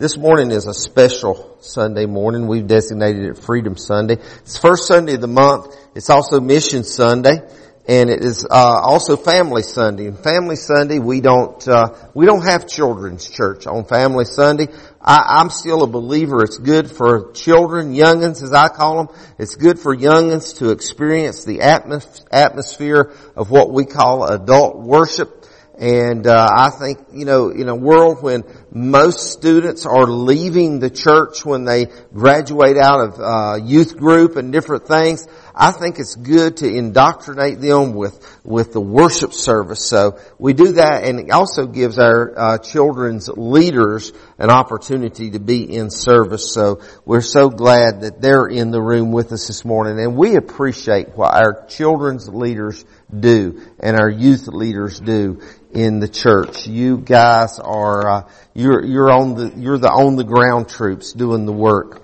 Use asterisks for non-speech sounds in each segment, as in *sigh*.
This morning is a special Sunday morning. We've designated it Freedom Sunday. It's first Sunday of the month. It's also Mission Sunday. And it is uh, also Family Sunday. And Family Sunday, we don't uh, we don't have children's church on Family Sunday. I, am still a believer. It's good for children, youngins, as I call them. It's good for youngins to experience the atmos- atmosphere of what we call adult worship. And uh, I think, you know, in a world when most students are leaving the church when they graduate out of uh, youth group and different things, I think it's good to indoctrinate them with with the worship service. So we do that, and it also gives our uh, children's leaders an opportunity to be in service. So we're so glad that they're in the room with us this morning, and we appreciate what our children's leaders do and our youth leaders do in the church. You guys are uh, you're you're on the you're the on the ground troops doing the work.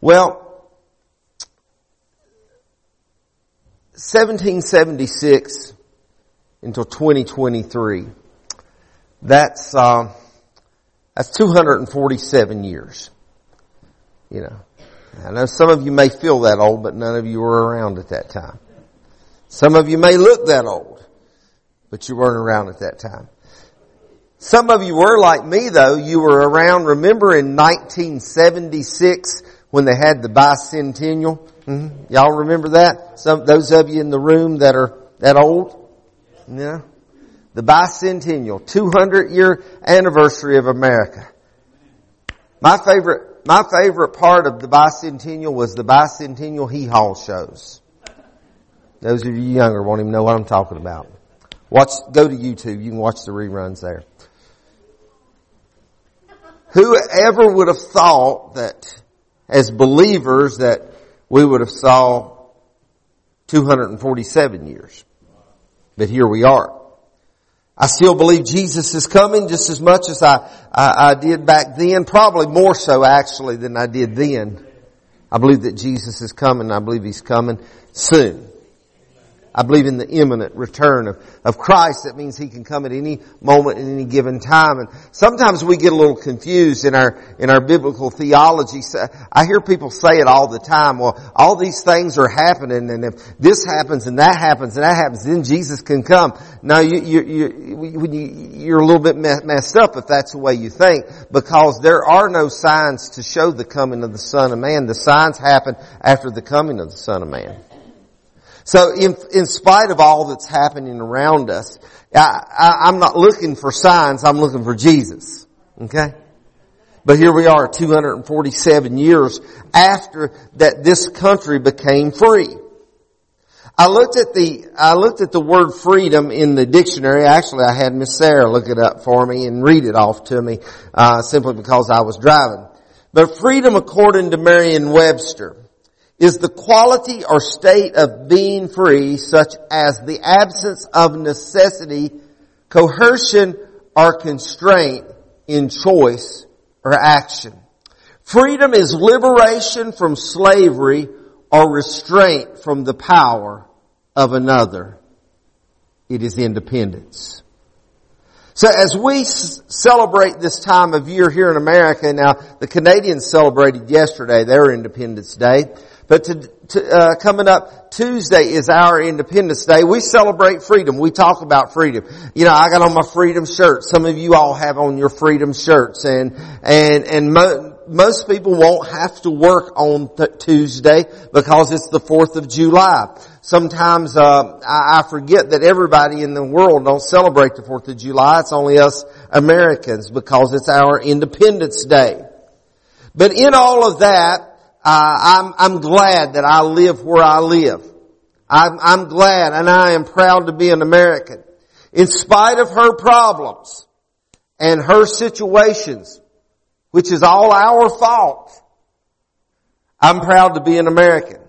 Well, 1776 until 2023. That's uh, that's 247 years. You know, I know some of you may feel that old, but none of you were around at that time. Some of you may look that old but you weren't around at that time. Some of you were like me though. You were around, remember in 1976 when they had the bicentennial? Mm-hmm. Y'all remember that? Some, those of you in the room that are that old? Yeah. The bicentennial, 200 year anniversary of America. My favorite, my favorite part of the bicentennial was the bicentennial hee haw shows. Those of you younger won't even know what I'm talking about. Watch, go to YouTube. You can watch the reruns there. Whoever would have thought that as believers that we would have saw 247 years. But here we are. I still believe Jesus is coming just as much as I, I, I did back then, probably more so actually than I did then. I believe that Jesus is coming. I believe He's coming soon. I believe in the imminent return of, of Christ. That means He can come at any moment in any given time. And sometimes we get a little confused in our, in our biblical theology. I hear people say it all the time. Well, all these things are happening and if this happens and that happens and that happens, then Jesus can come. Now you, you, you, you're a little bit messed up if that's the way you think because there are no signs to show the coming of the Son of Man. The signs happen after the coming of the Son of Man. So in, in spite of all that's happening around us, I, I, I'm not looking for signs, I'm looking for Jesus. Okay? But here we are 247 years after that this country became free. I looked at the, I looked at the word freedom in the dictionary. Actually, I had Miss Sarah look it up for me and read it off to me, uh, simply because I was driving. But freedom according to Merriam-Webster is the quality or state of being free such as the absence of necessity, coercion, or constraint in choice or action. Freedom is liberation from slavery or restraint from the power of another. It is independence. So as we celebrate this time of year here in America, now the Canadians celebrated yesterday their Independence Day. But to, to, uh, coming up Tuesday is our Independence Day. We celebrate freedom. We talk about freedom. You know, I got on my freedom shirt. Some of you all have on your freedom shirts, and and and mo- most people won't have to work on th- Tuesday because it's the Fourth of July. Sometimes uh, I, I forget that everybody in the world don't celebrate the Fourth of July. It's only us Americans because it's our Independence Day. But in all of that, I'm, I'm glad that I live where I live. I'm, I'm glad and I am proud to be an American. In spite of her problems and her situations, which is all our fault, I'm proud to be an American.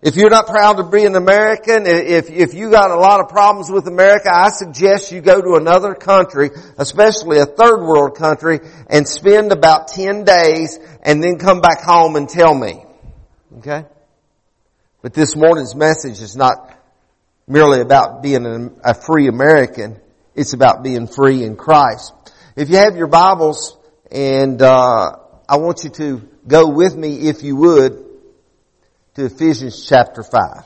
If you're not proud to be an American, if, if you got a lot of problems with America, I suggest you go to another country, especially a third world country, and spend about 10 days and then come back home and tell me. Okay? But this morning's message is not merely about being a free American. It's about being free in Christ. If you have your Bibles And, uh, I want you to go with me, if you would, to Ephesians chapter 5.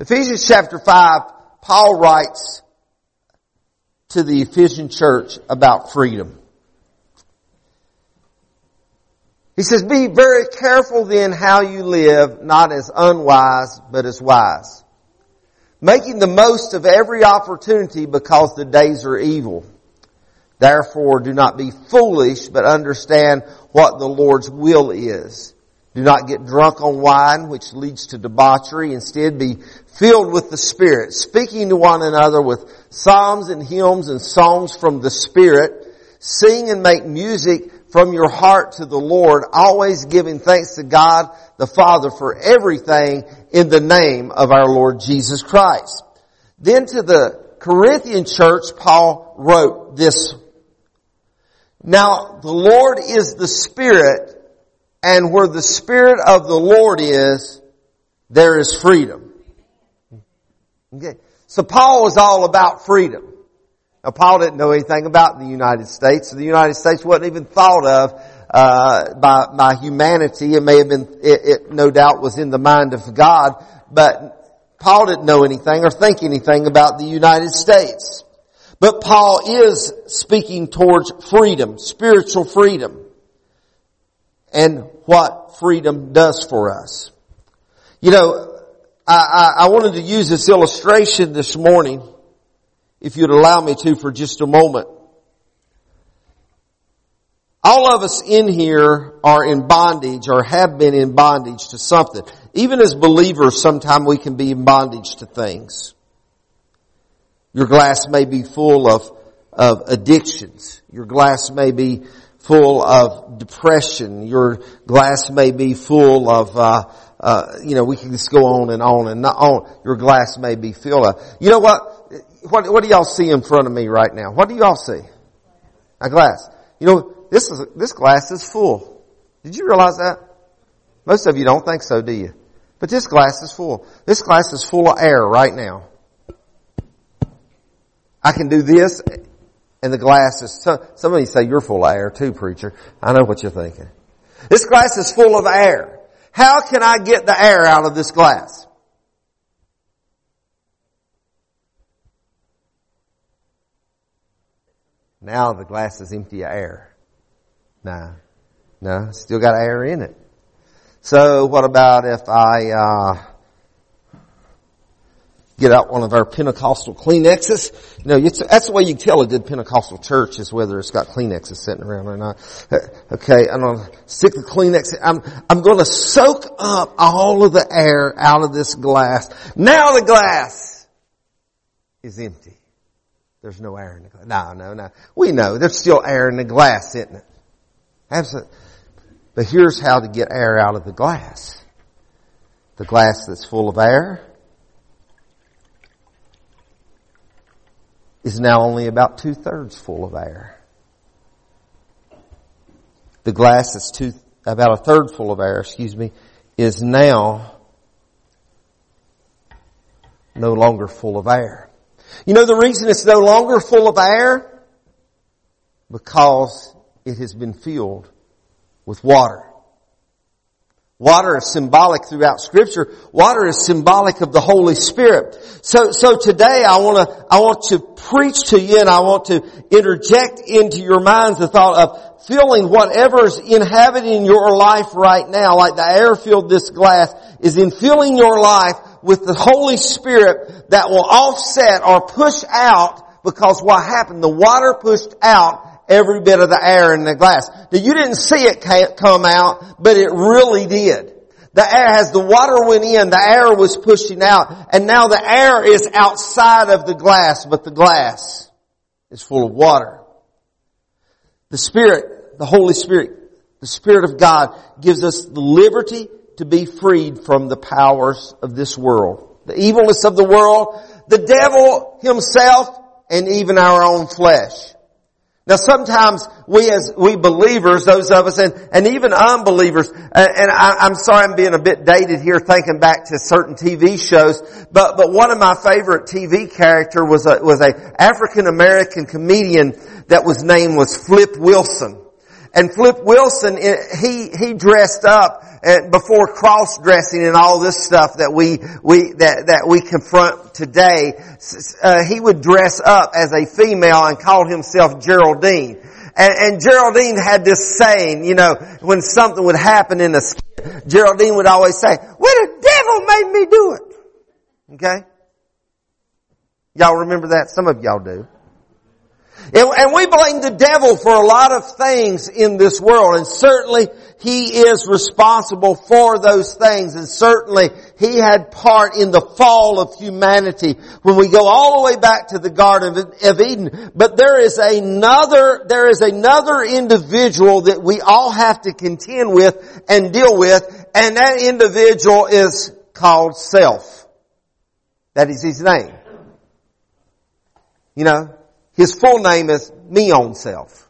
Ephesians chapter 5, Paul writes to the Ephesian church about freedom. He says, be very careful then how you live, not as unwise, but as wise. Making the most of every opportunity because the days are evil. Therefore do not be foolish, but understand what the Lord's will is. Do not get drunk on wine, which leads to debauchery. Instead, be filled with the Spirit, speaking to one another with psalms and hymns and songs from the Spirit. Sing and make music from your heart to the Lord, always giving thanks to God the Father for everything in the name of our Lord Jesus Christ. Then to the Corinthian church, Paul wrote this. Now, the Lord is the Spirit, and where the Spirit of the Lord is, there is freedom. Okay. So Paul was all about freedom. Now Paul didn't know anything about the United States. So The United States wasn't even thought of uh, by, by humanity. It may have been, it, it no doubt was in the mind of God, but Paul didn't know anything or think anything about the United States. But Paul is speaking towards freedom, spiritual freedom, and what freedom does for us. You know, I, I, I wanted to use this illustration this morning, if you'd allow me to for just a moment. All of us in here are in bondage or have been in bondage to something. Even as believers, sometimes we can be in bondage to things. Your glass may be full of, of addictions. Your glass may be full of depression. Your glass may be full of, uh, uh, you know, we can just go on and on and on. Your glass may be filled up. You know what? What, what do y'all see in front of me right now? What do y'all see? A glass. You know, this is, this glass is full. Did you realize that? Most of you don't think so, do you? But this glass is full. This glass is full of air right now. I can do this and the glass is, Some of you say you're full of air too, preacher. I know what you're thinking. This glass is full of air. How can I get the air out of this glass? Now the glass is empty of air. No. No, still got air in it. So what about if I, uh, get out one of our Pentecostal Kleenexes. You know, that's the way you tell a good Pentecostal church is whether it's got Kleenexes sitting around or not. Eh, okay, I'm gonna stick the Kleenex. I'm, I'm gonna soak up all of the air out of this glass. Now the glass is empty. There's no air in the glass. No, no, no. We know there's still air in the glass, isn't it? Absolutely. But here's how to get air out of the glass. The glass that's full of air is now only about two thirds full of air. The glass that's two, about a third full of air, excuse me, is now no longer full of air. You know the reason it's no longer full of air? Because it has been filled with water. Water is symbolic throughout scripture. Water is symbolic of the Holy Spirit. So, so today I want to, I want to preach to you and I want to interject into your minds the thought of filling whatever is inhabiting your life right now, like the air filled this glass, is in filling your life with the Holy Spirit that will offset or push out because what happened, the water pushed out every bit of the air in the glass. Now you didn't see it come out, but it really did. The air, as the water went in, the air was pushing out, and now the air is outside of the glass, but the glass is full of water. The Spirit, the Holy Spirit, the Spirit of God gives us the liberty to be freed from the powers of this world. The evilness of the world, the devil himself, and even our own flesh. Now sometimes we as, we believers, those of us and, and even unbelievers, and, and I, am sorry I'm being a bit dated here thinking back to certain TV shows, but, but one of my favorite TV character was a, was a African American comedian that was named was Flip Wilson. And Flip Wilson, he, he dressed up before cross dressing and all this stuff that we, we, that, that we confront today. Uh, he would dress up as a female and call himself Geraldine. And, and, Geraldine had this saying, you know, when something would happen in a Geraldine would always say, well, the devil made me do it. Okay? Y'all remember that? Some of y'all do. And we blame the devil for a lot of things in this world, and certainly he is responsible for those things, and certainly he had part in the fall of humanity when we go all the way back to the Garden of Eden. But there is another, there is another individual that we all have to contend with and deal with, and that individual is called self. That is his name. You know, his full name is me own self.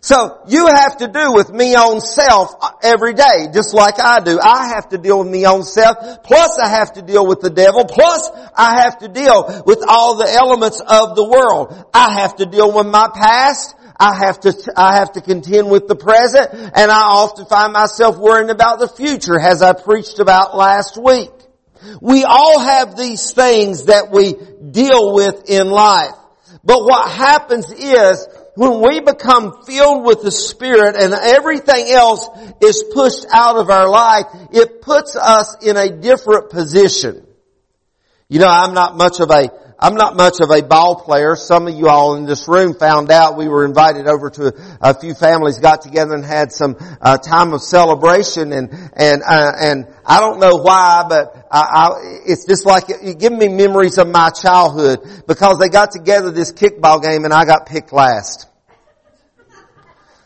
So you have to do with me own self every day, just like I do. I have to deal with me own self, plus I have to deal with the devil, plus I have to deal with all the elements of the world. I have to deal with my past, I have to, I have to contend with the present, and I often find myself worrying about the future, as I preached about last week. We all have these things that we deal with in life. But what happens is, when we become filled with the Spirit and everything else is pushed out of our life, it puts us in a different position. You know, I'm not much of a I'm not much of a ball player. Some of you all in this room found out we were invited over to a few families, got together and had some uh, time of celebration, and and uh, and I don't know why, but I, I, it's just like it, it gave me memories of my childhood because they got together this kickball game and I got picked last.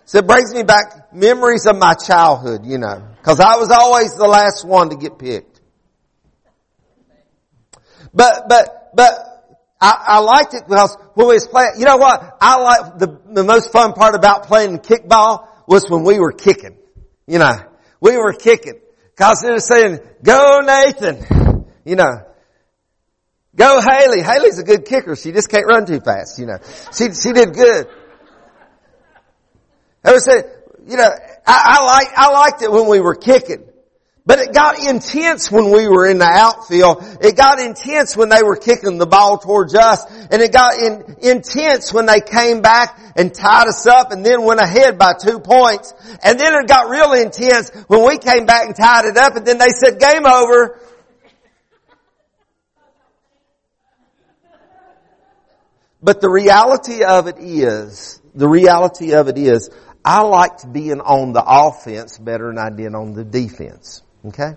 So it brings me back memories of my childhood, you know, because I was always the last one to get picked. But but but I, I liked it because when we was playing, you know what? I like the, the most fun part about playing kickball was when we were kicking. You know, we were kicking. Cause they were saying, go Nathan. You know, go Haley. Haley's a good kicker. She just can't run too fast, you know. She, she did good. They were saying, you know, I, I like, I liked it when we were kicking. But it got intense when we were in the outfield. It got intense when they were kicking the ball towards us. And it got in, intense when they came back and tied us up and then went ahead by two points. And then it got real intense when we came back and tied it up and then they said game over. But the reality of it is, the reality of it is, I liked being on the offense better than I did on the defense. Okay?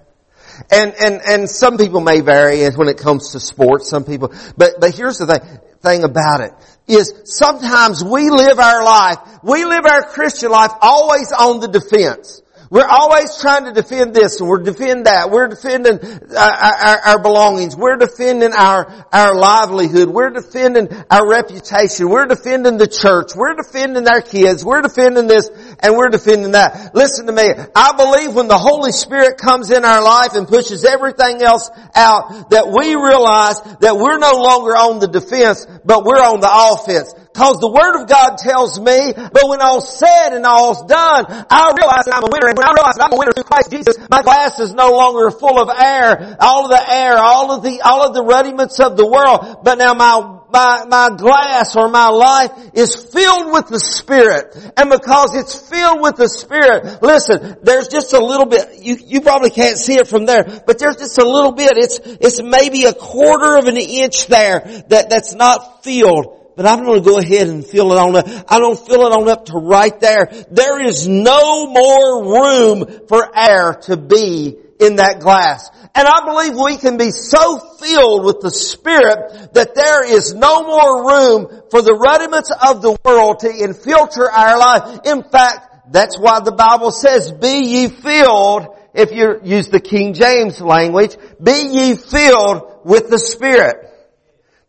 And, and, and some people may vary when it comes to sports, some people, but, but here's the thing, thing about it, is sometimes we live our life, we live our Christian life always on the defense. We're always trying to defend this and we're defending that. We're defending uh, our, our, belongings. We're defending our, our livelihood. We're defending our reputation. We're defending the church. We're defending our kids. We're defending this and we're defending that. Listen to me. I believe when the Holy Spirit comes in our life and pushes everything else out that we realize that we're no longer on the defense, but we're on the offense. Cause the Word of God tells me, but when all's said and all's done, I realize that I'm a winner. And when I realize that I'm a winner through Christ Jesus, my glass is no longer full of air, all of the air, all of the, all of the rudiments of the world, but now my my, my glass or my life is filled with the Spirit. And because it's filled with the Spirit, listen, there's just a little bit, you, you probably can't see it from there, but there's just a little bit, it's, it's maybe a quarter of an inch there that, that's not filled but I'm going to go ahead and fill it on up. I don't fill it on up to right there. There is no more room for air to be in that glass. And I believe we can be so filled with the Spirit that there is no more room for the rudiments of the world to infiltrate our life. In fact, that's why the Bible says, be ye filled, if you use the King James language, be ye filled with the Spirit.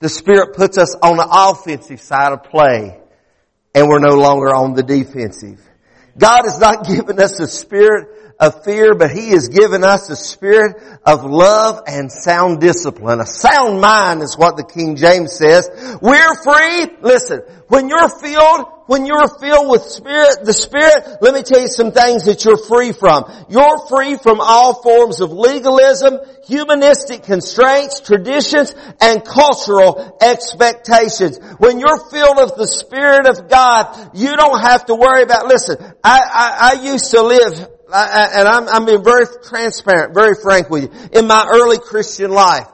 The Spirit puts us on the offensive side of play and we're no longer on the defensive. God has not *laughs* given us a spirit of fear, but He has given us a spirit of love and sound discipline. A sound mind is what the King James says. We're free. Listen, when you're filled, when you're filled with Spirit, the Spirit, let me tell you some things that you're free from. You're free from all forms of legalism, humanistic constraints, traditions, and cultural expectations. When you're filled with the Spirit of God, you don't have to worry about, listen, I, I, I used to live and I'm, I'm being very transparent, very frank with you. In my early Christian life,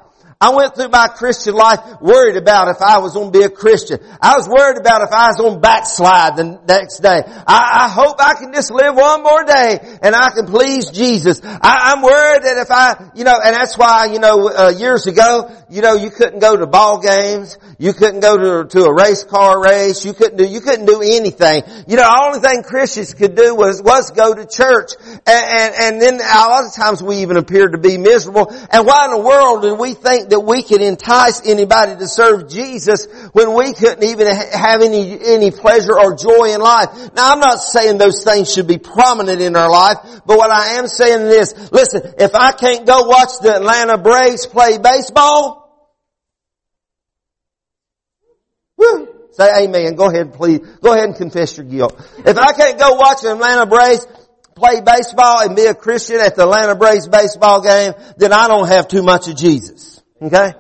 I went through my Christian life worried about if I was going to be a Christian. I was worried about if I was going to backslide the next day. I, I hope I can just live one more day and I can please Jesus. I, am worried that if I, you know, and that's why, you know, uh, years ago, you know, you couldn't go to ball games. You couldn't go to, to a race car race. You couldn't do, you couldn't do anything. You know, the only thing Christians could do was, was go to church. And, and, and then a lot of times we even appeared to be miserable. And why in the world did we think that we could entice anybody to serve Jesus when we couldn't even have any, any pleasure or joy in life. Now I'm not saying those things should be prominent in our life, but what I am saying is, listen, if I can't go watch the Atlanta Braves play baseball, woo, say amen. Go ahead, please. Go ahead and confess your guilt. If I can't go watch the Atlanta Braves play baseball and be a Christian at the Atlanta Braves baseball game, then I don't have too much of Jesus. Okay?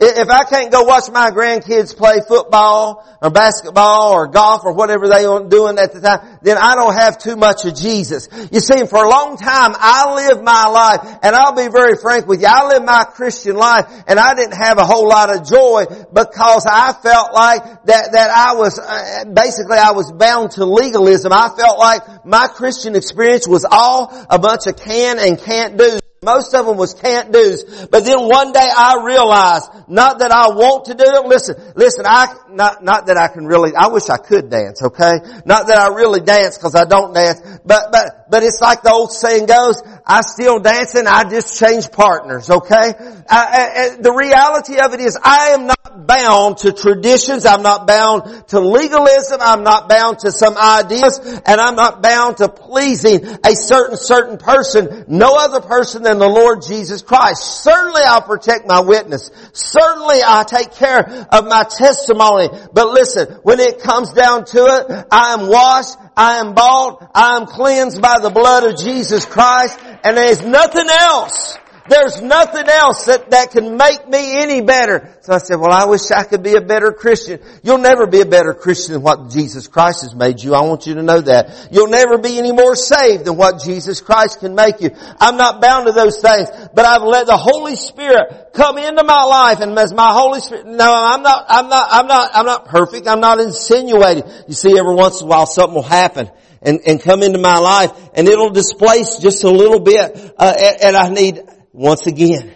If I can't go watch my grandkids play football or basketball or golf or whatever they were doing at the time, then I don't have too much of Jesus. You see, for a long time I lived my life and I'll be very frank with you, I lived my Christian life and I didn't have a whole lot of joy because I felt like that, that I was, uh, basically I was bound to legalism. I felt like my Christian experience was all a bunch of can and can't do. Most of them was can't do's. But then one day I realized, not that I want to do it. Listen, listen, I, not, not that I can really, I wish I could dance, okay? Not that I really dance because I don't dance. But, but, but it's like the old saying goes, I still dancing, I just change partners, okay? I, I, the reality of it is I am not bound to traditions, I'm not bound to legalism, I'm not bound to some ideas, and I'm not bound to pleasing a certain, certain person, no other person than the Lord Jesus Christ. Certainly I'll protect my witness. Certainly I take care of my testimony. But listen, when it comes down to it, I am washed, I am bought, I am cleansed by the blood of Jesus Christ, and there's nothing else there's nothing else that, that can make me any better. So I said, well, I wish I could be a better Christian. You'll never be a better Christian than what Jesus Christ has made you. I want you to know that. You'll never be any more saved than what Jesus Christ can make you. I'm not bound to those things, but I've let the Holy Spirit come into my life and as my Holy Spirit, no, I'm not, I'm not, I'm not, I'm not perfect. I'm not insinuating. You see, every once in a while something will happen and, and come into my life and it'll displace just a little bit, uh, and, and I need, once again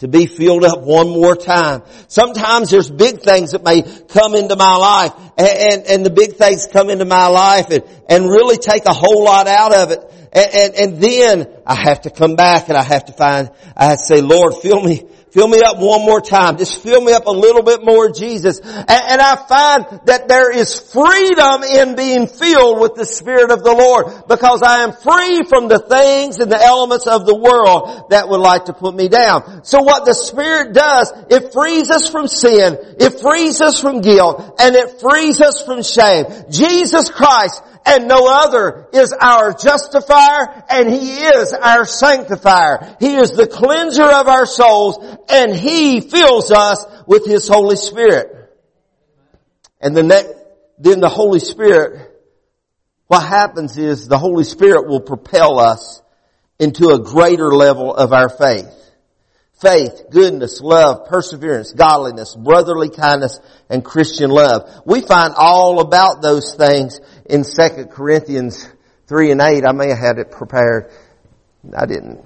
to be filled up one more time. Sometimes there's big things that may come into my life and, and, and the big things come into my life and, and really take a whole lot out of it. And, and, and then I have to come back and I have to find, I have to say, Lord, fill me, Fill me up one more time. Just fill me up a little bit more, Jesus. And, and, I find that there is freedom in being filled with the Spirit of the Lord because I am free from the things and the elements of the world that would like to put me down. So what the Spirit does, it frees us from sin, it frees us from guilt, and it frees us from shame. Jesus Christ and no other is our justifier and He is our sanctifier. He is the cleanser of our souls and He fills us with His Holy Spirit. And the next, then the Holy Spirit, what happens is the Holy Spirit will propel us into a greater level of our faith faith, goodness, love, perseverance, godliness, brotherly kindness, and Christian love. We find all about those things in 2 Corinthians 3 and 8. I may have had it prepared. I didn't.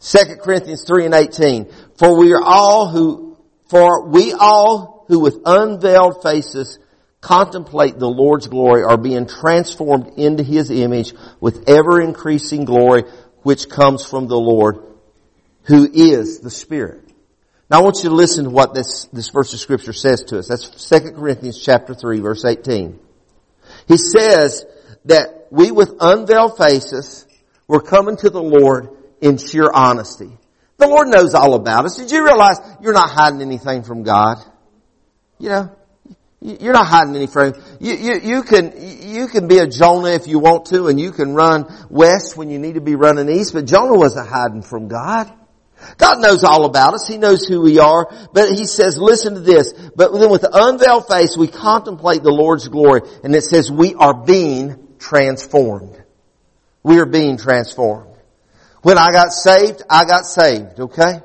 2 Corinthians 3 and 18. For we are all who, for we all who with unveiled faces contemplate the Lord's glory are being transformed into His image with ever increasing glory which comes from the Lord who is the Spirit. Now I want you to listen to what this, this verse of scripture says to us. That's 2 Corinthians chapter 3 verse 18. He says that we with unveiled faces We're coming to the Lord in sheer honesty. The Lord knows all about us. Did you realize you're not hiding anything from God? You know, you're not hiding anything. You, you, you can, you can be a Jonah if you want to and you can run west when you need to be running east, but Jonah wasn't hiding from God. God knows all about us. He knows who we are. But He says, listen to this. But then with unveiled face, we contemplate the Lord's glory. And it says, we are being transformed. We are being transformed. When I got saved, I got saved, okay?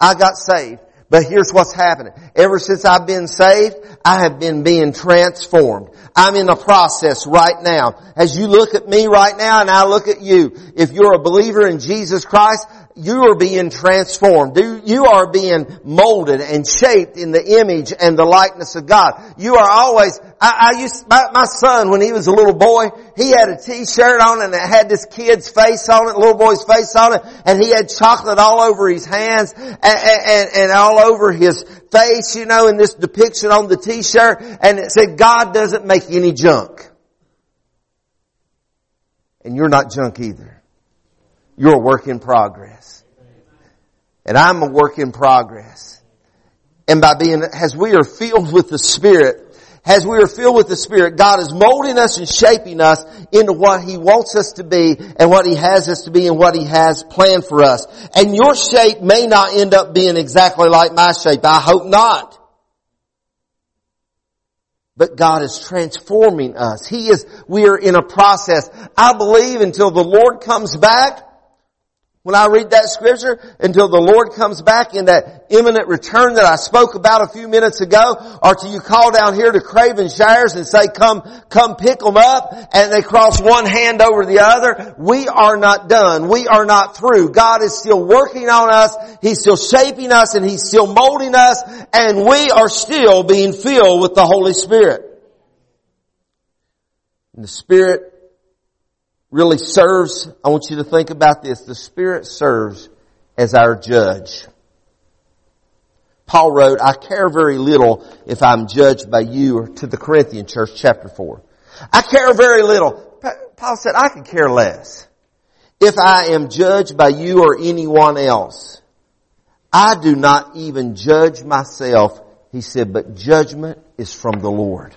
I got saved. But here's what's happening. Ever since I've been saved, I have been being transformed. I'm in a process right now. As you look at me right now and I look at you, if you're a believer in Jesus Christ, you are being transformed. You are being molded and shaped in the image and the likeness of God. You are always, I, I used, my, my, son, when he was a little boy, he had a t-shirt on and it had this kid's face on it, little boy's face on it, and he had chocolate all over his hands and, and, and all over his face, you know, in this depiction on the t-shirt, and it said, God doesn't make any junk. And you're not junk either. You're a work in progress. And I'm a work in progress. And by being, as we are filled with the Spirit, as we are filled with the Spirit, God is molding us and shaping us into what He wants us to be and what He has us to be and what He has planned for us. And your shape may not end up being exactly like my shape. I hope not. But God is transforming us. He is, we are in a process. I believe until the Lord comes back, when I read that scripture, until the Lord comes back in that imminent return that I spoke about a few minutes ago, or till you call down here to Craven Shires and say, come, come pick them up, and they cross one hand over the other, we are not done. We are not through. God is still working on us. He's still shaping us and He's still molding us, and we are still being filled with the Holy Spirit. And the Spirit really serves, I want you to think about this, the Spirit serves as our judge. Paul wrote, I care very little if I'm judged by you or to the Corinthian church, chapter 4. I care very little. Paul said, I could care less if I am judged by you or anyone else. I do not even judge myself, he said, but judgment is from the Lord.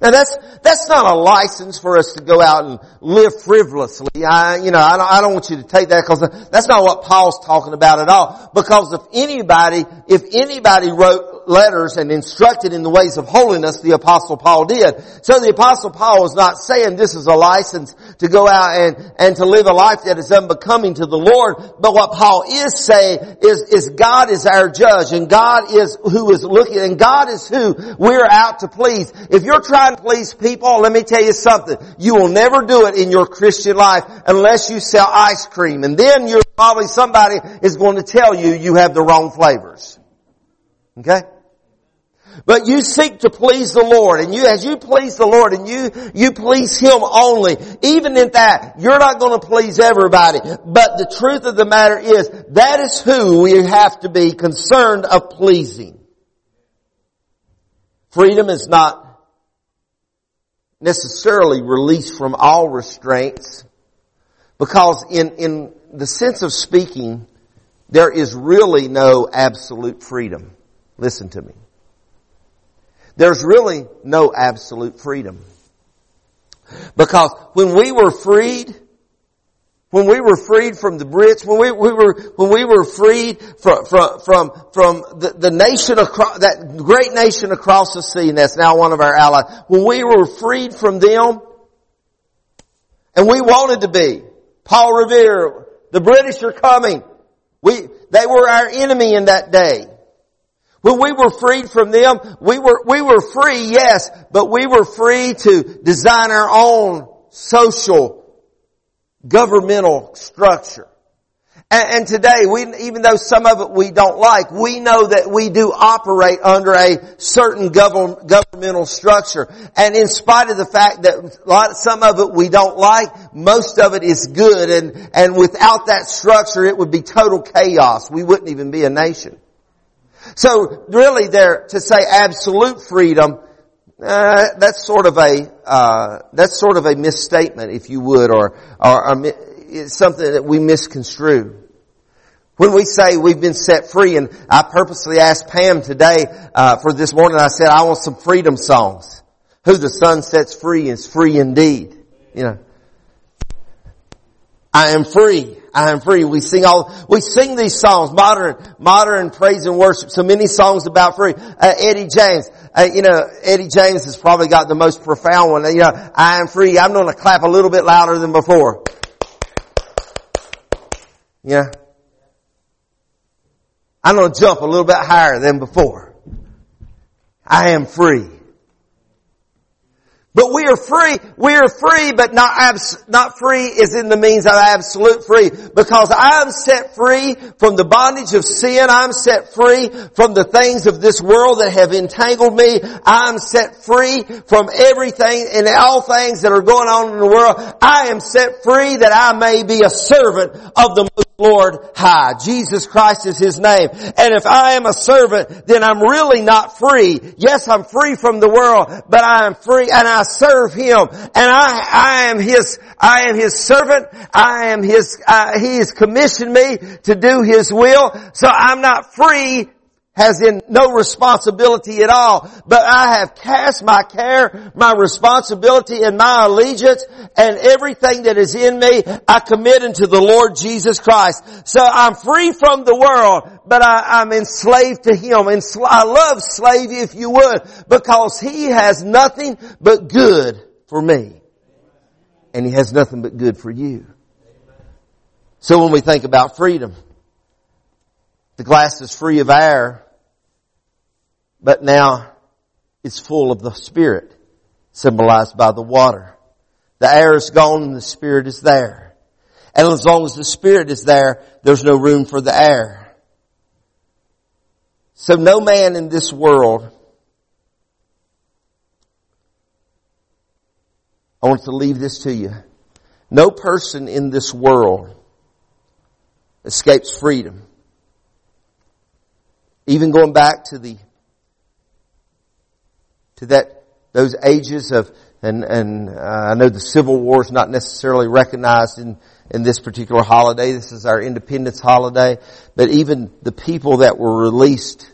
Now that's, that's not a license for us to go out and live frivolously. I, you know, I don't, I don't want you to take that because that's not what Paul's talking about at all. Because if anybody, if anybody wrote letters and instructed in the ways of holiness, the apostle Paul did. So the apostle Paul is not saying this is a license to go out and, and to live a life that is unbecoming to the Lord. But what Paul is saying is, is God is our judge and God is who is looking and God is who we're out to please. If you're trying to please people, let me tell you something. You will never do it in your Christian life unless you sell ice cream. And then you're probably somebody is going to tell you you have the wrong flavors. Okay? But you seek to please the Lord and you, as you please the Lord and you, you please Him only, even in that, you're not going to please everybody. But the truth of the matter is, that is who we have to be concerned of pleasing. Freedom is not necessarily released from all restraints because in, in the sense of speaking, there is really no absolute freedom. Listen to me. There's really no absolute freedom. Because when we were freed, when we were freed from the Brits, when we, we were, when we were freed from, from, from, from the, the nation across, that great nation across the sea, and that's now one of our allies, when we were freed from them, and we wanted to be, Paul Revere, the British are coming. We, they were our enemy in that day. When we were freed from them, we were, we were free, yes, but we were free to design our own social, governmental structure. And, and today, we, even though some of it we don't like, we know that we do operate under a certain govern, governmental structure. And in spite of the fact that lot, some of it we don't like, most of it is good. And, and without that structure, it would be total chaos. We wouldn't even be a nation. So really there, to say absolute freedom Uh, that's sort of a uh, that's sort of a misstatement, if you would, or or, or something that we misconstrue. When we say we've been set free, and I purposely asked Pam today uh, for this morning, I said I want some freedom songs. Who the Son sets free is free indeed. You know, I am free. I am free. We sing all, we sing these songs, modern, modern praise and worship. So many songs about free. Uh, Eddie James, uh, you know, Eddie James has probably got the most profound one. You know, I am free. I'm going to clap a little bit louder than before. Yeah. I'm going to jump a little bit higher than before. I am free. But we are free. We are free, but not abs- not free is in the means of absolute free. Because I am set free from the bondage of sin. I'm set free from the things of this world that have entangled me. I'm set free from everything and all things that are going on in the world. I am set free that I may be a servant of the Lord High. Jesus Christ is His name. And if I am a servant, then I'm really not free. Yes, I'm free from the world, but I am free and I serve Him. And I, I am His, I am His servant. I am His, uh, He has commissioned me to do His will. So I'm not free has in no responsibility at all, but I have cast my care, my responsibility and my allegiance and everything that is in me, I commit into the Lord Jesus Christ. So I'm free from the world, but I, am enslaved to Him. And I love slave if you would, because He has nothing but good for me. And He has nothing but good for you. So when we think about freedom, the glass is free of air, but now it's full of the Spirit, symbolized by the water. The air is gone and the Spirit is there. And as long as the Spirit is there, there's no room for the air. So no man in this world I want to leave this to you. No person in this world escapes freedom even going back to the, to that, those ages of, and, and uh, I know the Civil War is not necessarily recognized in, in this particular holiday. This is our independence holiday. But even the people that were released,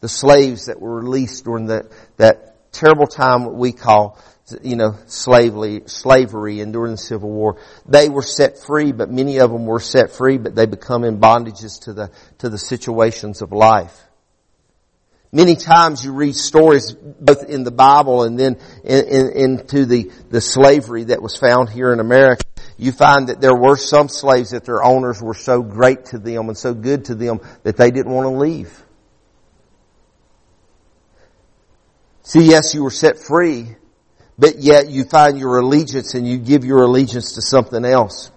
the slaves that were released during the, that terrible time we call you know, slavery, slavery and during the Civil War. They were set free, but many of them were set free, but they become in bondages to the, to the situations of life. Many times you read stories both in the Bible and then in, in, into the, the slavery that was found here in America. You find that there were some slaves that their owners were so great to them and so good to them that they didn't want to leave. See, yes, you were set free, but yet you find your allegiance and you give your allegiance to something else.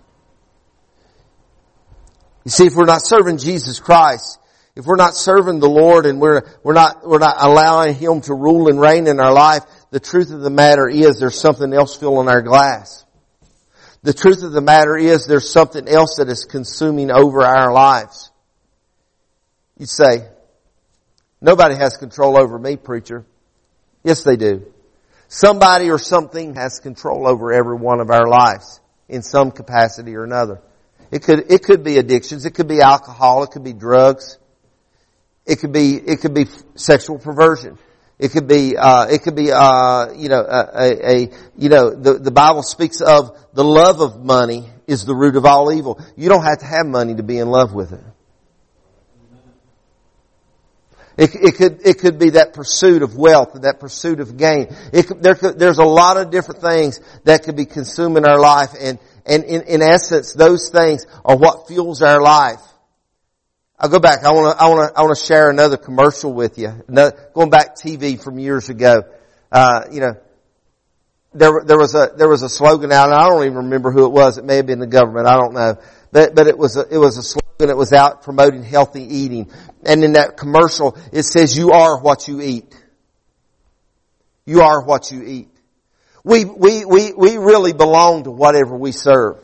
You see, if we're not serving Jesus Christ, if we're not serving the Lord and we're, we're not, we're not allowing Him to rule and reign in our life, the truth of the matter is there's something else filling our glass. The truth of the matter is there's something else that is consuming over our lives. You say, nobody has control over me, preacher. Yes, they do. Somebody or something has control over every one of our lives in some capacity or another. It could, it could be addictions. It could be alcohol. It could be drugs. It could be, it could be sexual perversion. It could be, uh, it could be, uh, you know, a, a, you know, the, the Bible speaks of the love of money is the root of all evil. You don't have to have money to be in love with it. It, it, could it could be that pursuit of wealth, and that pursuit of gain. There could, there's a lot of different things that could be consuming our life, and and in, in essence, those things are what fuels our life. I'll go back. I want to I want to I want to share another commercial with you. Another, going back TV from years ago. Uh, you know, there there was a there was a slogan out, and I don't even remember who it was. It may have been the government. I don't know. But, but it was a, it was a slogan that was out promoting healthy eating. And in that commercial, it says, you are what you eat. You are what you eat. We, we, we, we really belong to whatever we serve.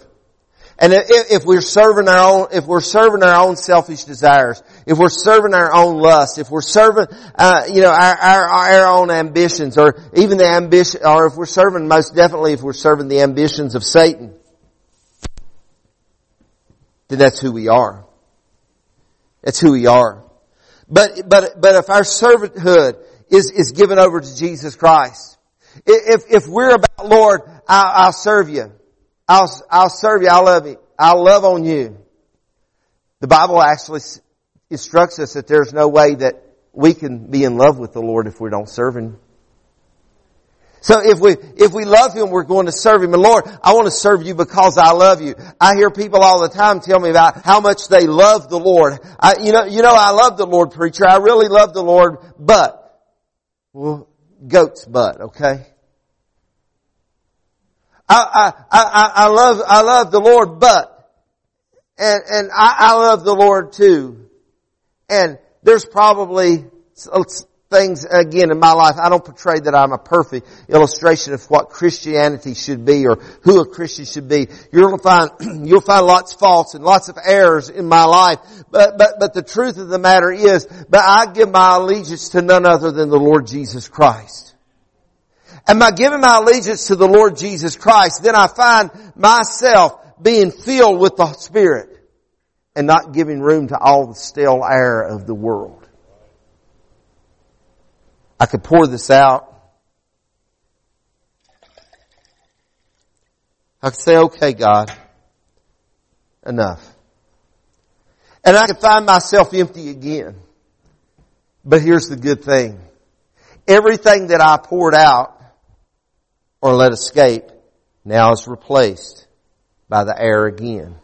And if we're serving our own, if we're serving our own selfish desires, if we're serving our own lust, if we're serving, uh, you know, our, our, our own ambitions, or even the ambition, or if we're serving, most definitely if we're serving the ambitions of Satan, then that's who we are. That's who we are. But, but, but if our servanthood is, is given over to Jesus Christ, if, if we're about, Lord, I'll, I'll serve you. I'll, I'll serve you. I'll love you. I'll love on you. The Bible actually instructs us that there's no way that we can be in love with the Lord if we don't serve Him. So if we, if we love Him, we're going to serve Him. And Lord, I want to serve you because I love you. I hear people all the time tell me about how much they love the Lord. I, you know, you know, I love the Lord, preacher. I really love the Lord, but, well, goat's butt, okay? I, I, I, I love, I love the Lord, but, and, and I, I love the Lord too. And there's probably things again in my life. I don't portray that I'm a perfect illustration of what Christianity should be or who a Christian should be. You'll find, *clears throat* you'll find lots of faults and lots of errors in my life. But, but, but the truth of the matter is, but I give my allegiance to none other than the Lord Jesus Christ. And I giving my allegiance to the Lord Jesus Christ, then I find myself being filled with the Spirit and not giving room to all the stale air of the world. I could pour this out. I could say, okay, God, enough. And I could find myself empty again. But here's the good thing. Everything that I poured out or let escape now is replaced by the air again.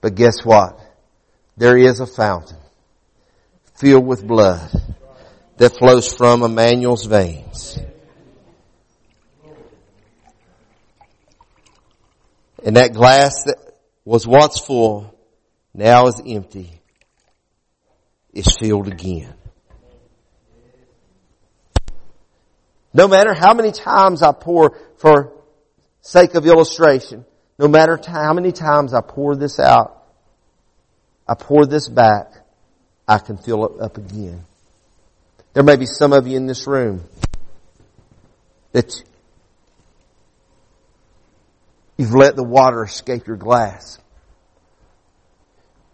But guess what? There is a fountain filled with blood that flows from Emmanuel's veins. And that glass that was once full, now is empty, is filled again. No matter how many times I pour for sake of illustration, no matter how many times I pour this out, I pour this back, I can fill it up again. There may be some of you in this room that you've let the water escape your glass.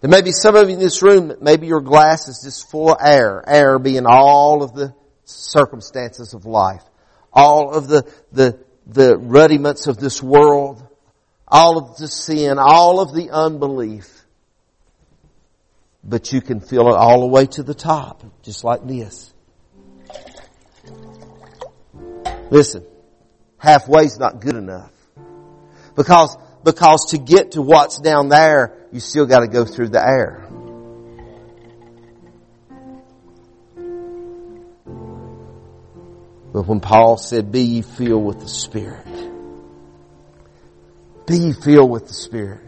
There may be some of you in this room, that maybe your glass is just full of air, air being all of the circumstances of life, all of the, the, the rudiments of this world, all of the sin, all of the unbelief. But you can feel it all the way to the top, just like this. Listen, halfway's not good enough. Because, because to get to what's down there, you still gotta go through the air. But when Paul said, be ye filled with the Spirit. Be ye filled with the Spirit.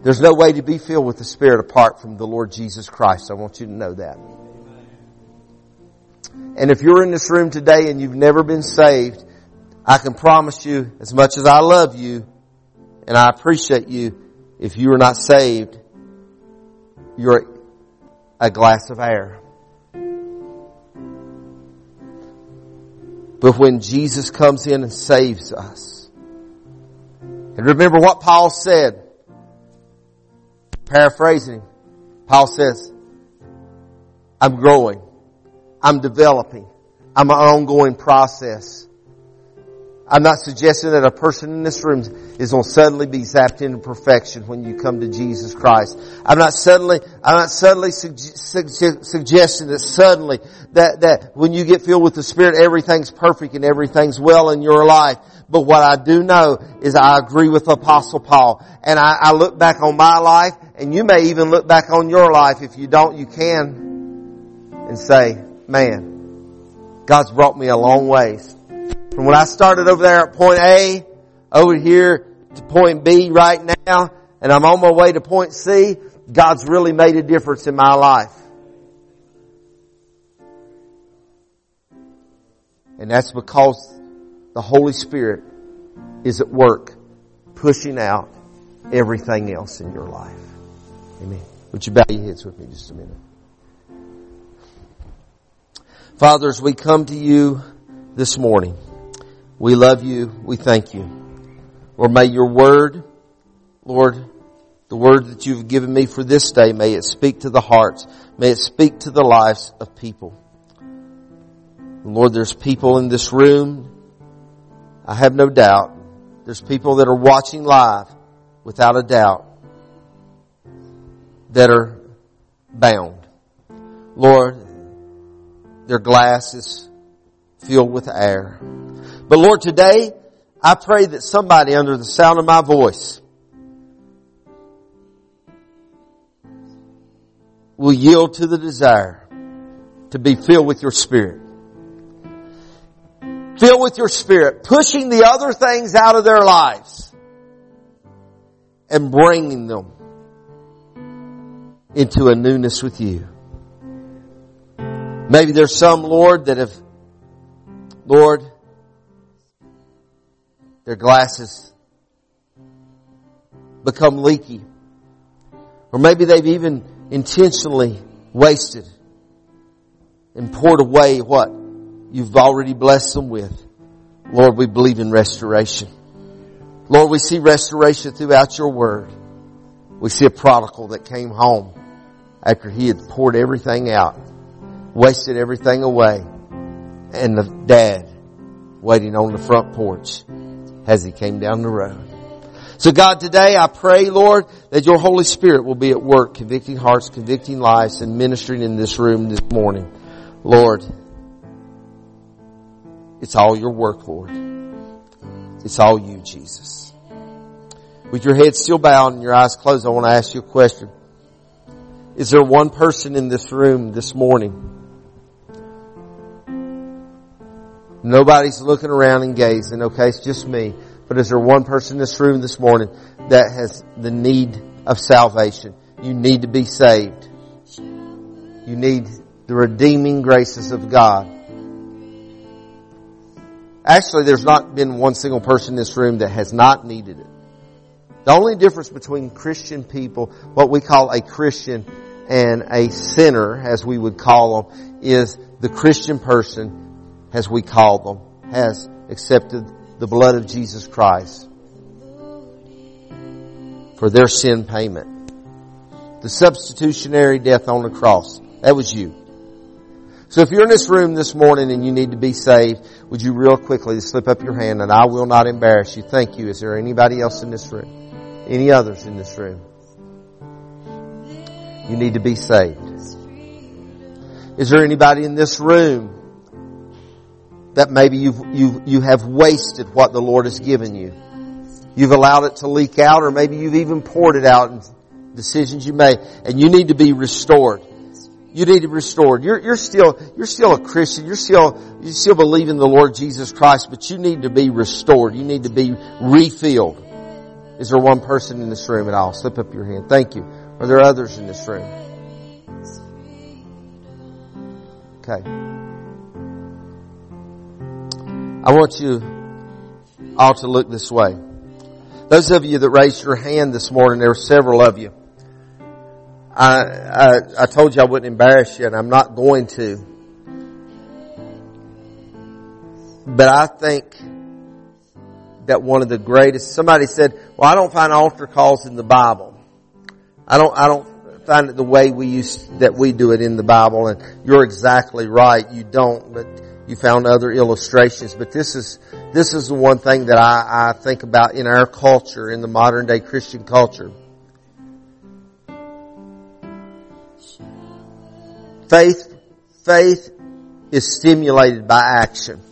There's no way to be filled with the Spirit apart from the Lord Jesus Christ. I want you to know that. And if you're in this room today and you've never been saved, I can promise you, as much as I love you and I appreciate you, if you are not saved, you're a glass of air. But when Jesus comes in and saves us, and remember what Paul said, paraphrasing Paul says, I'm growing. I'm developing. I'm an ongoing process. I'm not suggesting that a person in this room is going to suddenly be zapped into perfection when you come to Jesus Christ. I'm not suddenly, I'm not suddenly suggesting that suddenly that, that when you get filled with the Spirit, everything's perfect and everything's well in your life. But what I do know is I agree with Apostle Paul. And I, I look back on my life and you may even look back on your life. If you don't, you can and say, man, God's brought me a long ways. From when I started over there at point A, over here to point B right now, and I'm on my way to point C, God's really made a difference in my life. And that's because the Holy Spirit is at work pushing out everything else in your life. Amen. Would you bow your heads with me just a minute? Father, as we come to you this morning, we love you. We thank you. Lord, may your word, Lord, the word that you've given me for this day, may it speak to the hearts. May it speak to the lives of people. Lord, there's people in this room. I have no doubt. There's people that are watching live without a doubt that are bound. Lord, their glass is filled with air. But Lord, today, I pray that somebody under the sound of my voice will yield to the desire to be filled with your Spirit. Filled with your Spirit, pushing the other things out of their lives and bringing them into a newness with you. Maybe there's some, Lord, that have, Lord, their glasses become leaky. Or maybe they've even intentionally wasted and poured away what you've already blessed them with. Lord, we believe in restoration. Lord, we see restoration throughout your word. We see a prodigal that came home after he had poured everything out, wasted everything away, and the dad waiting on the front porch as he came down the road. So God, today I pray, Lord, that your Holy Spirit will be at work, convicting hearts, convicting lives, and ministering in this room this morning. Lord, it's all your work, Lord. It's all you, Jesus. With your head still bowed and your eyes closed, I want to ask you a question. Is there one person in this room this morning? Nobody's looking around and gazing. Okay, it's just me. But is there one person in this room this morning that has the need of salvation? You need to be saved. You need the redeeming graces of God. Actually, there's not been one single person in this room that has not needed it. The only difference between Christian people, what we call a Christian and a sinner, as we would call them, is the Christian person, as we call them, has accepted the blood of Jesus Christ for their sin payment. The substitutionary death on the cross. That was you. So if you're in this room this morning and you need to be saved, would you real quickly slip up your hand and I will not embarrass you. Thank you. Is there anybody else in this room? Any others in this room? You need to be saved. Is there anybody in this room that maybe you've, you you have wasted what the Lord has given you? You've allowed it to leak out or maybe you've even poured it out in decisions you made and you need to be restored. You need to be restored. You're, you're still, you're still a Christian. You're still, you still believe in the Lord Jesus Christ, but you need to be restored. You need to be refilled. Is there one person in this room at all? Slip up your hand. Thank you. Are there others in this room? Okay. I want you all to look this way. Those of you that raised your hand this morning, there were several of you. I, I, I told you I wouldn't embarrass you and I'm not going to. But I think that one of the greatest, somebody said, well I don't find altar calls in the Bible. I don't, I don't find it the way we used, that we do it in the Bible and you're exactly right. You don't, but you found other illustrations. But this is, this is the one thing that I, I think about in our culture, in the modern day Christian culture. Faith, faith is stimulated by action.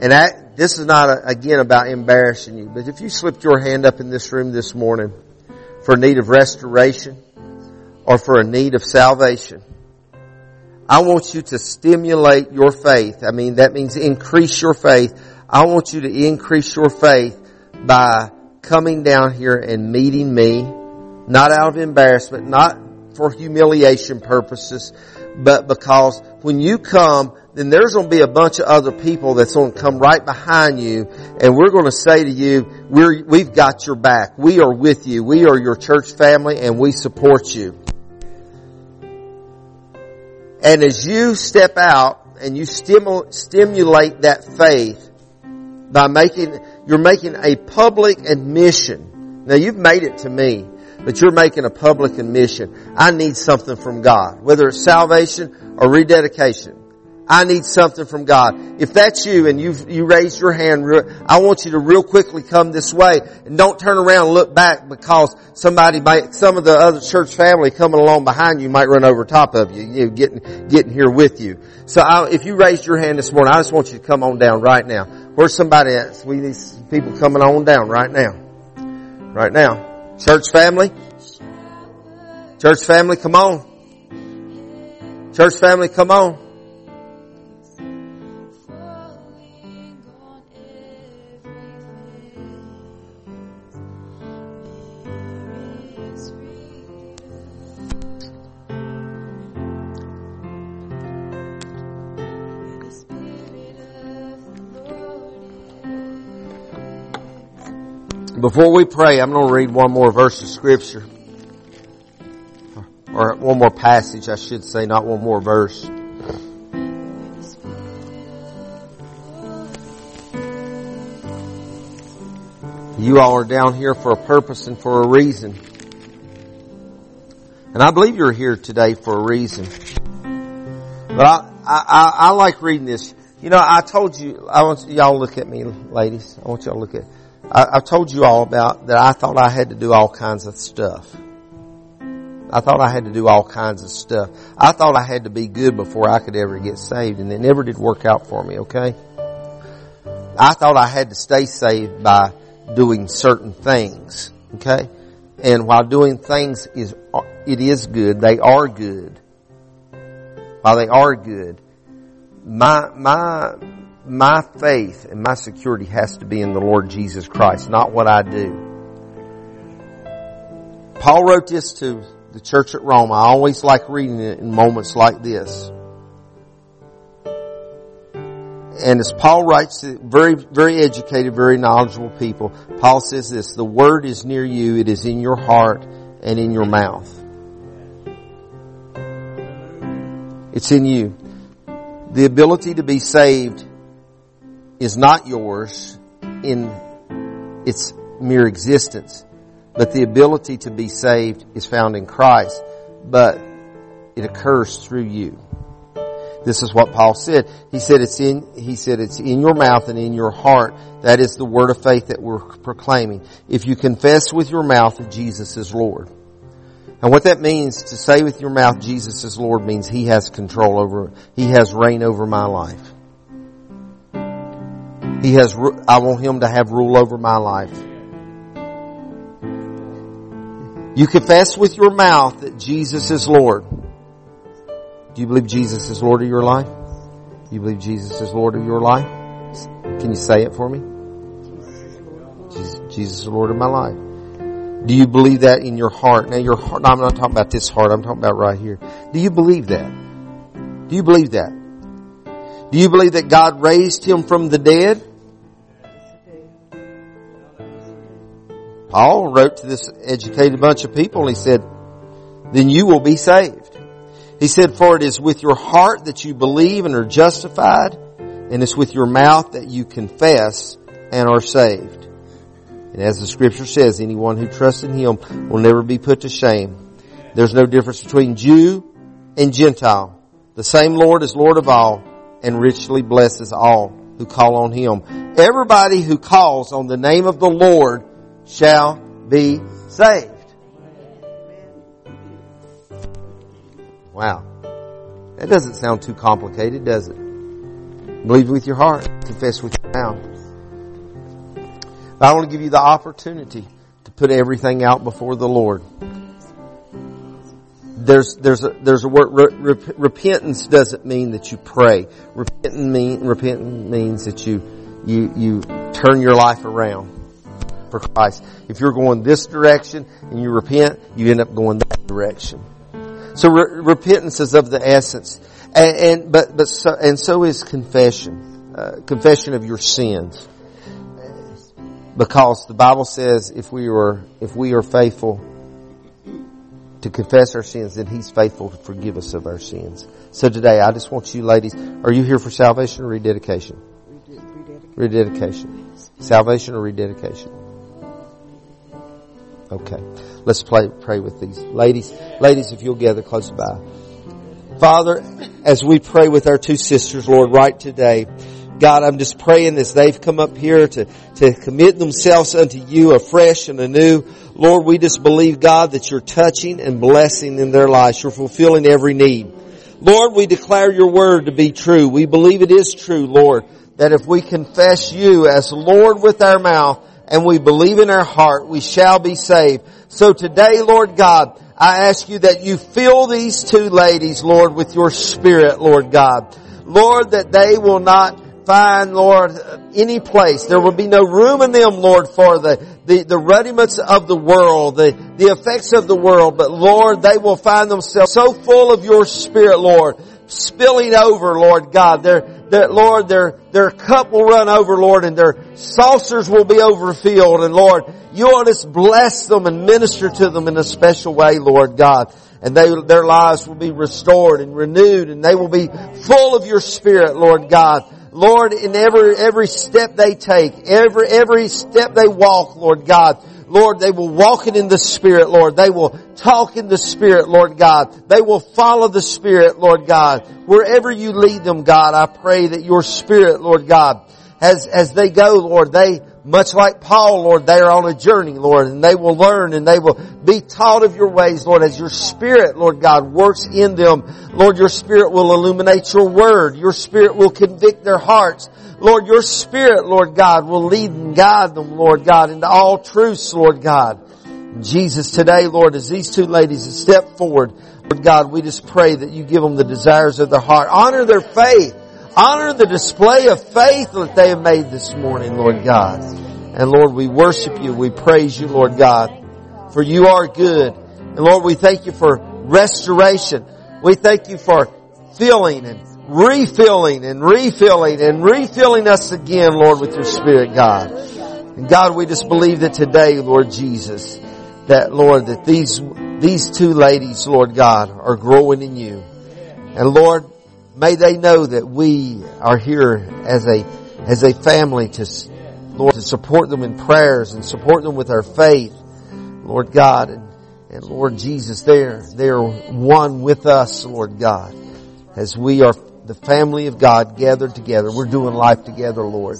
And this is not, a, again, about embarrassing you, but if you slipped your hand up in this room this morning for a need of restoration or for a need of salvation, I want you to stimulate your faith. I mean, that means increase your faith. I want you to increase your faith by coming down here and meeting me, not out of embarrassment, not for humiliation purposes, but because when you come, then there's going to be a bunch of other people that's going to come right behind you and we're going to say to you, we're, we've got your back. We are with you. We are your church family and we support you. And as you step out and you stimulate, that faith by making, you're making a public admission. Now you've made it to me, but you're making a public admission. I need something from God, whether it's salvation or rededication. I need something from God. If that's you and you you raised your hand, I want you to real quickly come this way and don't turn around and look back because somebody might, some of the other church family coming along behind you might run over top of you, you know, getting getting here with you. So I, if you raised your hand this morning, I just want you to come on down right now. Where's somebody at? We need people coming on down right now. Right now. Church family. Church family, come on. Church family, come on. Before we pray, I'm going to read one more verse of scripture. Or one more passage, I should say, not one more verse. You all are down here for a purpose and for a reason. And I believe you're here today for a reason. But I, I, I like reading this. You know, I told you, I want y'all to look at me, ladies. I want y'all to look at, I, have told you all about that I thought I had to do all kinds of stuff. I thought I had to do all kinds of stuff. I thought I had to be good before I could ever get saved and it never did work out for me, okay? I thought I had to stay saved by doing certain things, okay? And while doing things is, it is good, they are good. While they are good, my, my, my faith and my security has to be in the Lord Jesus Christ, not what I do. Paul wrote this to the church at Rome. I always like reading it in moments like this. And as Paul writes to very, very educated, very knowledgeable people, Paul says this, the word is near you, it is in your heart and in your mouth. It's in you. The ability to be saved is not yours in its mere existence, but the ability to be saved is found in Christ, but it occurs through you. This is what Paul said. He said it's in, he said it's in your mouth and in your heart. That is the word of faith that we're proclaiming. If you confess with your mouth that Jesus is Lord. And what that means to say with your mouth Jesus is Lord means He has control over, He has reign over my life. He has, I want Him to have rule over my life. You confess with your mouth that Jesus is Lord. Do you believe Jesus is Lord of your life? Do you believe Jesus is Lord of your life? Can you say it for me? Jesus, is Lord of my life. Do you believe that in your heart? Now your heart, no, I'm not talking about this heart, I'm talking about right here. Do you believe that? Do you believe that? Do you believe that God raised him from the dead? Paul wrote to this educated bunch of people and he said, then you will be saved. He said, for it is with your heart that you believe and are justified, and it's with your mouth that you confess and are saved. And as the scripture says, anyone who trusts in Him will never be put to shame. There's no difference between Jew and Gentile. The same Lord is Lord of all and richly blesses all who call on Him. Everybody who calls on the name of the Lord shall be saved. Wow. That doesn't sound too complicated, does it? Believe with your heart, confess with your mouth. I want to give you the opportunity to put everything out before the Lord. There's, there's a, there's a word, re, re, repentance doesn't mean that you pray. Repentance mean, repentance means that you, you, you turn your life around for Christ. If you're going this direction and you repent, you end up going that direction. So re- repentance is of the essence. And, and but but so, and so is confession, uh, confession of your sins, because the Bible says if we are if we are faithful to confess our sins, then He's faithful to forgive us of our sins. So today, I just want you ladies, are you here for salvation or rededication? Rededication. Salvation or rededication? Okay. Let's play, pray with these. Ladies, ladies, if you'll gather close by. Father, as we pray with our two sisters, Lord, right today, God, I'm just praying as they've come up here to, to commit themselves unto you afresh and anew. Lord, we just believe, God, that you're touching and blessing in their lives. You're fulfilling every need. Lord, we declare your word to be true. We believe it is true, Lord, that if we confess you as Lord with our mouth and we believe in our heart, we shall be saved. So today, Lord God, I ask you that you fill these two ladies, Lord, with your spirit, Lord God. Lord, that they will not find, Lord, any place. There will be no room in them, Lord, for the, the, the rudiments of the world, the, the effects of the world. But Lord, they will find themselves so full of your Spirit, Lord, spilling over, Lord God. Their, their, Lord, their, their cup will run over, Lord, and their saucers will be overfilled. And Lord, you will just bless them and minister to them in a special way, Lord God. And they, their lives will be restored and renewed and they will be full of your Spirit, Lord God. Lord, in every, every step they take, every, every step they walk, Lord God, Lord, they will walk it in the Spirit, Lord. They will talk in the Spirit, Lord God. They will follow the Spirit, Lord God. Wherever you lead them, God, I pray that your Spirit, Lord God, as, as they go, Lord, they, much like Paul, Lord, they are on a journey, Lord, and they will learn and they will be taught of your ways, Lord, as your Spirit, Lord God, works in them. Lord, your Spirit will illuminate your word. Your Spirit will convict their hearts. Lord, your Spirit, Lord God, will lead and guide them, Lord God, into all truths, Lord God. Jesus, today, Lord, as these two ladies step forward, Lord God, we just pray that you give them the desires of their heart. Honor their faith. Honor the display of faith that they have made this morning, Lord God. And Lord, we worship you. We praise you, Lord God, for you are good. And Lord, we thank you for restoration. We thank you for filling and refilling and refilling and refilling us again, Lord, with your Spirit, God. And God, we just believe that today, Lord Jesus, that Lord, that these, these two ladies, Lord God, are growing in you. And Lord, May they know that we are here as a, as a family to, Lord, to support them in prayers and support them with our faith. Lord God, and, and Lord Jesus, they're, they're one with us, Lord God, as we are the family of God gathered together. We're doing life together, Lord.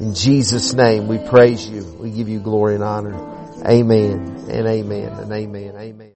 In Jesus' name, we praise you. We give you glory and honor. Amen and amen and amen. Amen.